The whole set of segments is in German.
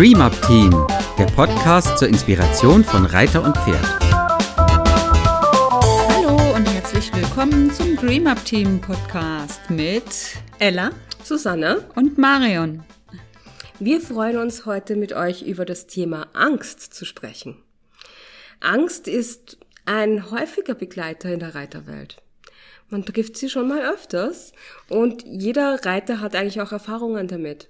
Dream Up Team, der Podcast zur Inspiration von Reiter und Pferd. Hallo und herzlich willkommen zum Dream Up Team Podcast mit Ella, Susanne und Marion. Wir freuen uns heute mit euch über das Thema Angst zu sprechen. Angst ist ein häufiger Begleiter in der Reiterwelt. Man trifft sie schon mal öfters und jeder Reiter hat eigentlich auch Erfahrungen damit.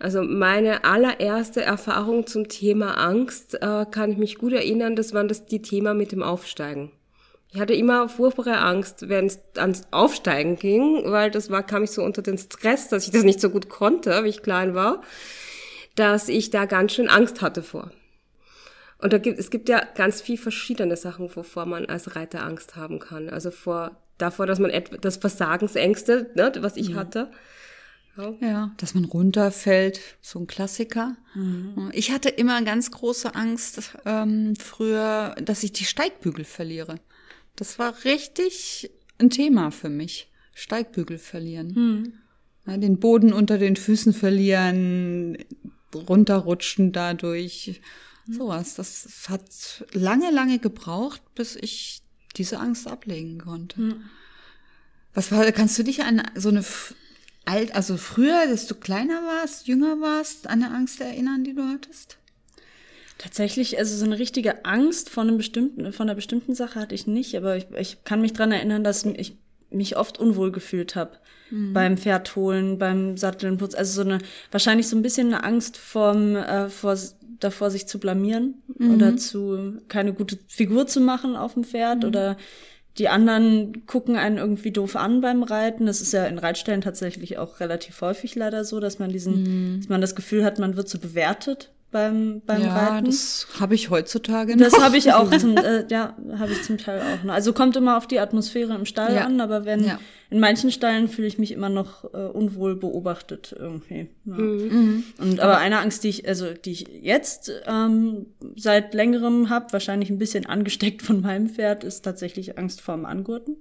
Also meine allererste Erfahrung zum Thema Angst äh, kann ich mich gut erinnern, das war das die Thema mit dem Aufsteigen. Ich hatte immer furchtbare Angst, wenn es ans Aufsteigen ging, weil das war, kam ich so unter den Stress, dass ich das nicht so gut konnte, wie ich klein war, dass ich da ganz schön Angst hatte vor. Und da gibt, es gibt ja ganz viel verschiedene Sachen, wovor man als Reiter Angst haben kann. Also vor, davor, dass man etwa, das Versagensängste, ne, was ich mhm. hatte. Ja. ja. dass man runterfällt, so ein Klassiker. Mhm. Ich hatte immer ganz große Angst ähm, früher, dass ich die Steigbügel verliere. Das war richtig ein Thema für mich. Steigbügel verlieren. Mhm. Ja, den Boden unter den Füßen verlieren, runterrutschen dadurch. Sowas. Das hat lange, lange gebraucht, bis ich diese Angst ablegen konnte. Mhm. Was war, kannst du dich an so eine alt, also früher, dass du kleiner warst, jünger warst, an eine Angst erinnern, die du hattest? Tatsächlich, also so eine richtige Angst von einem bestimmten, von einer bestimmten Sache hatte ich nicht, aber ich, ich kann mich dran erinnern, dass ich mich oft unwohl gefühlt habe mhm. beim Pferd holen, beim Satteln, Putz, also so eine wahrscheinlich so ein bisschen eine Angst vom äh, vor davor sich zu blamieren mhm. oder zu keine gute Figur zu machen auf dem Pferd mhm. oder die anderen gucken einen irgendwie doof an beim Reiten. Das ist ja in Reitstellen tatsächlich auch relativ häufig leider so, dass man diesen, mhm. dass man das Gefühl hat, man wird so bewertet beim, beim ja, Reiten. Das habe ich heutzutage noch. Das habe ich auch zum, äh, ja, habe ich zum Teil auch noch. Also kommt immer auf die Atmosphäre im Stall ja. an, aber wenn ja. in manchen Stallen fühle ich mich immer noch äh, unwohl beobachtet irgendwie. Ja. Mhm. mhm. Und aber eine Angst, die ich, also die ich jetzt ähm, seit längerem habe, wahrscheinlich ein bisschen angesteckt von meinem Pferd, ist tatsächlich Angst vorm Angurten.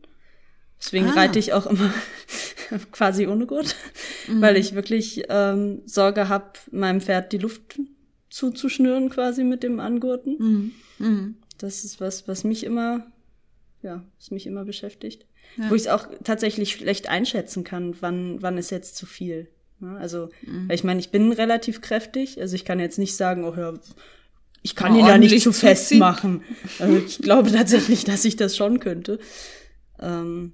Deswegen ah. reite ich auch immer quasi ohne Gurt, mhm. weil ich wirklich ähm, Sorge habe, meinem Pferd die Luft zuzuschnüren quasi mit dem Angurten. Mhm. Mhm. Das ist was, was mich immer, ja, was mich immer beschäftigt. Ja. Wo ich es auch tatsächlich schlecht einschätzen kann, wann, wann ist jetzt zu viel. Also, mhm. ich meine, ich bin relativ kräftig, also ich kann jetzt nicht sagen, oh ja, ich kann ihn ja nicht zu fest machen. Also ich glaube tatsächlich, dass ich das schon könnte. Ähm,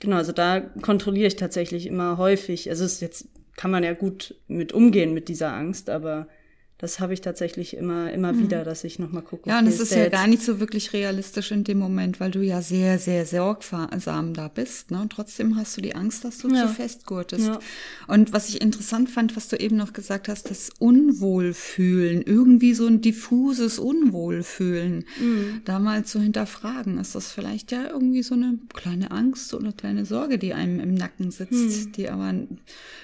genau, also da kontrolliere ich tatsächlich immer häufig. Also es ist jetzt kann man ja gut mit umgehen mit dieser Angst, aber das habe ich tatsächlich immer, immer mhm. wieder, dass ich nochmal gucke. Ja, und es ist ja gar nicht so wirklich realistisch in dem Moment, weil du ja sehr, sehr sorgsam da bist. Ne? Und trotzdem hast du die Angst, dass du ja. zu festgurtest. Ja. Und was ich interessant fand, was du eben noch gesagt hast, das Unwohlfühlen, irgendwie so ein diffuses Unwohlfühlen, mhm. da mal zu hinterfragen. Ist das vielleicht ja irgendwie so eine kleine Angst oder eine kleine Sorge, die einem im Nacken sitzt, mhm. die aber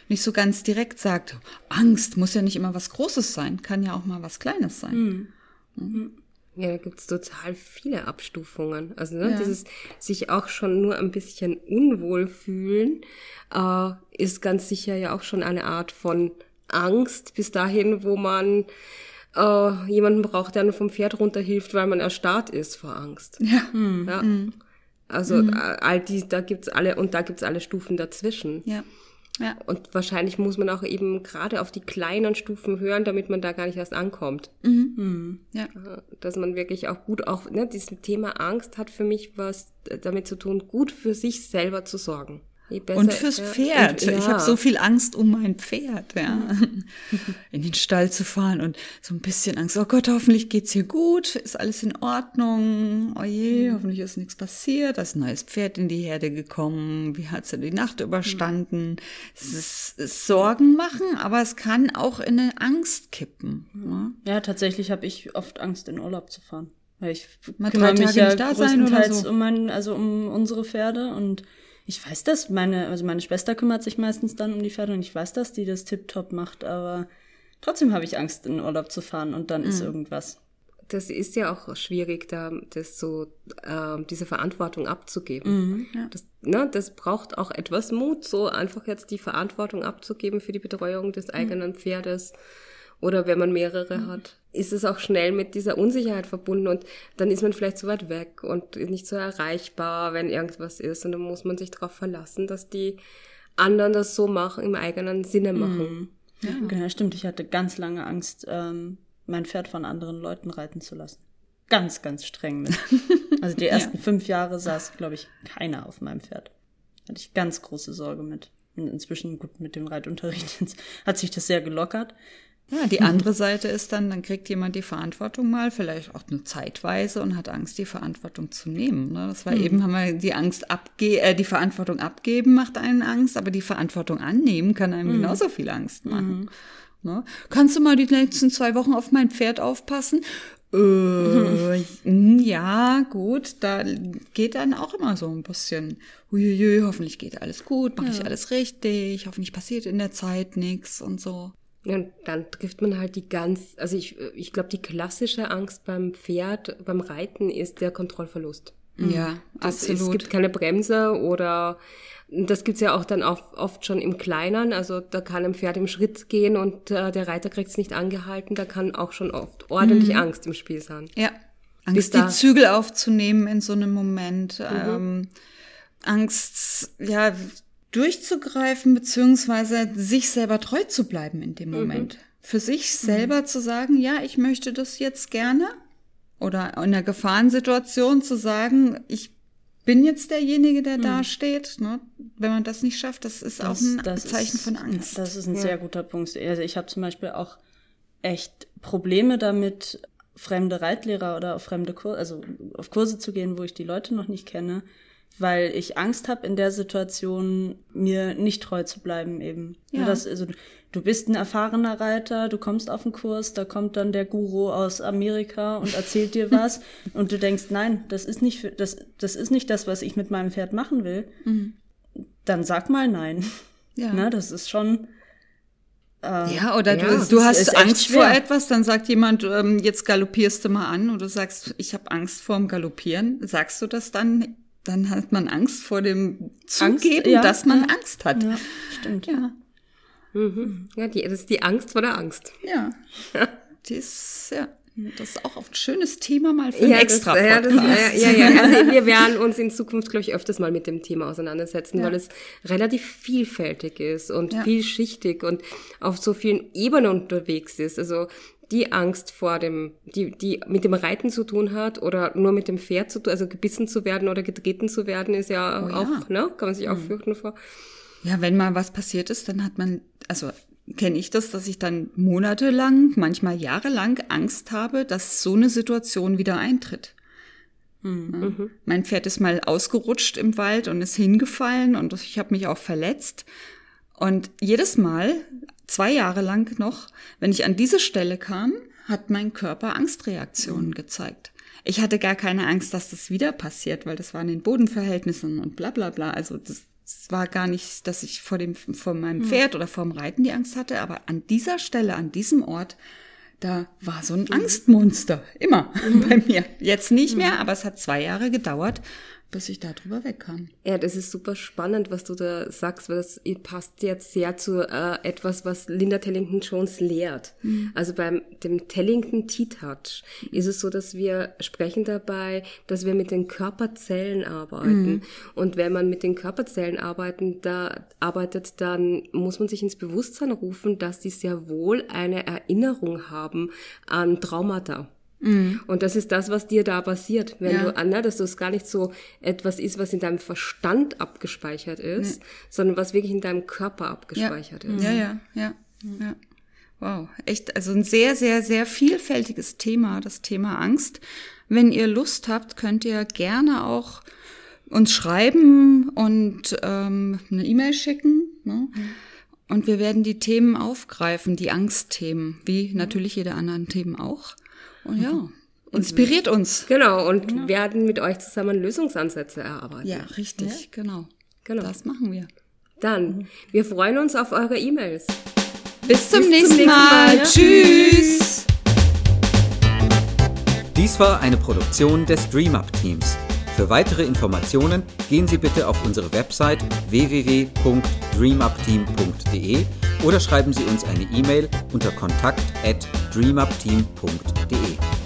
nicht so ganz direkt sagt, Angst muss ja nicht immer was Großes sein kann ja auch mal was Kleines sein. Mhm. Mhm. Ja, da gibt's total viele Abstufungen. Also ne, ja. dieses sich auch schon nur ein bisschen unwohl fühlen, äh, ist ganz sicher ja auch schon eine Art von Angst bis dahin, wo man äh, jemanden braucht, der nur vom Pferd runterhilft, weil man erstarrt ist vor Angst. Ja. Mhm. ja. Mhm. Also mhm. all die, da gibt's alle und da gibt's alle Stufen dazwischen. Ja. Ja. Und wahrscheinlich muss man auch eben gerade auf die kleinen Stufen hören, damit man da gar nicht erst ankommt. Mhm. Mhm. Ja. Dass man wirklich auch gut auch, ne, dieses Thema Angst hat für mich was damit zu tun, gut für sich selber zu sorgen. Und fürs Pferd. Ja. Ich habe so viel Angst um mein Pferd, ja. Mhm. In den Stall zu fahren und so ein bisschen Angst. Oh Gott, hoffentlich geht's hier gut. Ist alles in Ordnung? Oh je, mhm. hoffentlich ist nichts passiert. Da ist ein neues Pferd in die Herde gekommen. Wie hat sie die Nacht überstanden? Mhm. Es ist, ist Sorgen machen, aber es kann auch in eine Angst kippen. Ja, ja tatsächlich habe ich oft Angst, in Urlaub zu fahren. Weil ich Mal kümmere mich ja größtenteils so. um, mein, also um unsere Pferde und ich weiß das, meine, also meine Schwester kümmert sich meistens dann um die Pferde und ich weiß, dass die das tiptop macht, aber trotzdem habe ich Angst, in Urlaub zu fahren und dann mhm. ist irgendwas. Das ist ja auch schwierig, da das so äh, diese Verantwortung abzugeben. Mhm, ja. das, ne, das braucht auch etwas Mut, so einfach jetzt die Verantwortung abzugeben für die Betreuung des mhm. eigenen. Pferdes oder wenn man mehrere mhm. hat, ist es auch schnell mit dieser Unsicherheit verbunden und dann ist man vielleicht zu weit weg und nicht so erreichbar, wenn irgendwas ist und dann muss man sich darauf verlassen, dass die anderen das so machen, im eigenen Sinne machen. Mhm. Ja, genau, stimmt. Ich hatte ganz lange Angst, ähm, mein Pferd von anderen Leuten reiten zu lassen. Ganz, ganz streng mit. Also die ersten ja. fünf Jahre saß, glaube ich, keiner auf meinem Pferd. Hatte ich ganz große Sorge mit. Und inzwischen, gut, mit dem Reitunterricht hat sich das sehr gelockert. Ja, die andere Seite ist dann, dann kriegt jemand die Verantwortung mal, vielleicht auch nur zeitweise und hat Angst, die Verantwortung zu nehmen. Ne? Das war mhm. eben, haben wir die Angst abge äh, die Verantwortung abgeben macht einen Angst, aber die Verantwortung annehmen kann einem mhm. genauso viel Angst machen. Mhm. Ne? Kannst du mal die nächsten zwei Wochen auf mein Pferd aufpassen? Äh, ja, gut, da geht dann auch immer so ein bisschen, huiuiui, hoffentlich geht alles gut, mache ja. ich alles richtig, hoffentlich passiert in der Zeit nichts und so. Und dann trifft man halt die ganz, also ich, ich glaube, die klassische Angst beim Pferd, beim Reiten ist der Kontrollverlust. Ja, das, absolut. Es gibt keine Bremse oder das gibt's ja auch dann auch oft schon im Kleinen. Also da kann ein Pferd im Schritt gehen und äh, der Reiter kriegt's nicht angehalten. Da kann auch schon oft ordentlich mhm. Angst im Spiel sein. Ja, Angst, die Zügel aufzunehmen in so einem Moment. Mhm. Ähm, Angst, ja, durchzugreifen, beziehungsweise sich selber treu zu bleiben in dem mhm. Moment. Mhm. Für sich selber mhm. zu sagen, ja, ich möchte das jetzt gerne. Oder in einer Gefahrensituation zu sagen, ich bin jetzt derjenige, der mhm. da steht. Ne? Wenn man das nicht schafft, das ist das, auch ein Zeichen ist, von Angst. Das ist ein ja. sehr guter Punkt. Also ich habe zum Beispiel auch echt Probleme damit, fremde Reitlehrer oder auf fremde Kurse, also auf Kurse zu gehen, wo ich die Leute noch nicht kenne, weil ich Angst habe, in der Situation mir nicht treu zu bleiben eben. Ja. Das, also, du bist ein erfahrener Reiter, du kommst auf den Kurs, da kommt dann der Guru aus Amerika und erzählt dir was und du denkst, nein, das ist nicht das, das ist nicht das, was ich mit meinem Pferd machen will. Mhm. Dann sag mal nein. Ja. Na, das ist schon. Äh, ja, oder ja, du, du hast Angst vor etwas, dann sagt jemand, ähm, jetzt galoppierst du mal an und du sagst, ich habe Angst vorm Galoppieren. Sagst du das dann dann hat man Angst vor dem Zugeben, Angst, ja, dass man ja. Angst hat. Ja, stimmt. Ja. Mhm. Ja, die, das ist die Angst vor der Angst. Ja. Die ist, ja. Das ist auch ein schönes Thema mal für ja, ein extra das, ja, das, ja, ja, ja. Also wir werden uns in Zukunft, glaube ich, öfters mal mit dem Thema auseinandersetzen, ja. weil es relativ vielfältig ist und ja. vielschichtig und auf so vielen Ebenen unterwegs ist. Also die Angst vor dem, die, die mit dem Reiten zu tun hat oder nur mit dem Pferd zu tun, also gebissen zu werden oder getreten zu werden, ist ja oh, auch, ne, kann man sich auch mhm. fürchten vor. Ja, wenn mal was passiert ist, dann hat man, also kenne ich das, dass ich dann monatelang, manchmal jahrelang Angst habe, dass so eine Situation wieder eintritt. Mhm. mhm. Mein Pferd ist mal ausgerutscht im Wald und ist hingefallen und ich habe mich auch verletzt. Und jedes Mal, zwei Jahre lang noch, wenn ich an diese Stelle kam, hat mein Körper Angstreaktionen gezeigt. Ich hatte gar keine Angst, dass das wieder passiert, weil das war in den Bodenverhältnissen und bla bla bla. Also das, das war gar nicht, dass ich vor dem vor meinem hm. Pferd oder vor dem Reiten die Angst hatte, aber an dieser Stelle, an diesem Ort, da war so ein mhm. Angstmonster immer mhm. bei mir. Jetzt nicht mehr, aber es hat zwei Jahre gedauert, bis ich da drüber wegkam. Ja, das ist super spannend, was du da sagst, weil das passt jetzt sehr zu äh, etwas, was Linda Tellington Jones lehrt. Mhm. Also beim dem Tellington T-Touch ist es so, dass wir sprechen dabei, dass wir mit den Körperzellen arbeiten. Mhm. Und wenn man mit den Körperzellen arbeiten, da arbeitet, dann muss man sich ins Bewusstsein rufen, dass die sehr wohl eine Erinnerung haben an Traumata. Mhm. Und das ist das, was dir da passiert, wenn ja. du, Anna, dass das gar nicht so etwas ist, was in deinem Verstand abgespeichert ist, nee. sondern was wirklich in deinem Körper abgespeichert ja. ist. Ja, ja, ja, ja. Wow, echt, also ein sehr, sehr, sehr vielfältiges Thema, das Thema Angst. Wenn ihr Lust habt, könnt ihr gerne auch uns schreiben und ähm, eine E-Mail schicken. Ne? Mhm. Und wir werden die Themen aufgreifen, die Angstthemen, wie natürlich jede anderen Themen auch. Und ja, inspiriert uns. Genau, und genau. werden mit euch zusammen Lösungsansätze erarbeiten. Ja, richtig, ja. genau. Genau. Das machen wir. Dann, wir freuen uns auf eure E-Mails. Bis, zum, Bis nächsten, zum nächsten Mal. Mal. Tschüss. Dies war eine Produktion des DreamUp Teams. Für weitere Informationen gehen Sie bitte auf unsere Website www.dreamupteam.de oder schreiben Sie uns eine E-Mail unter kontakt at dreamupteam.de.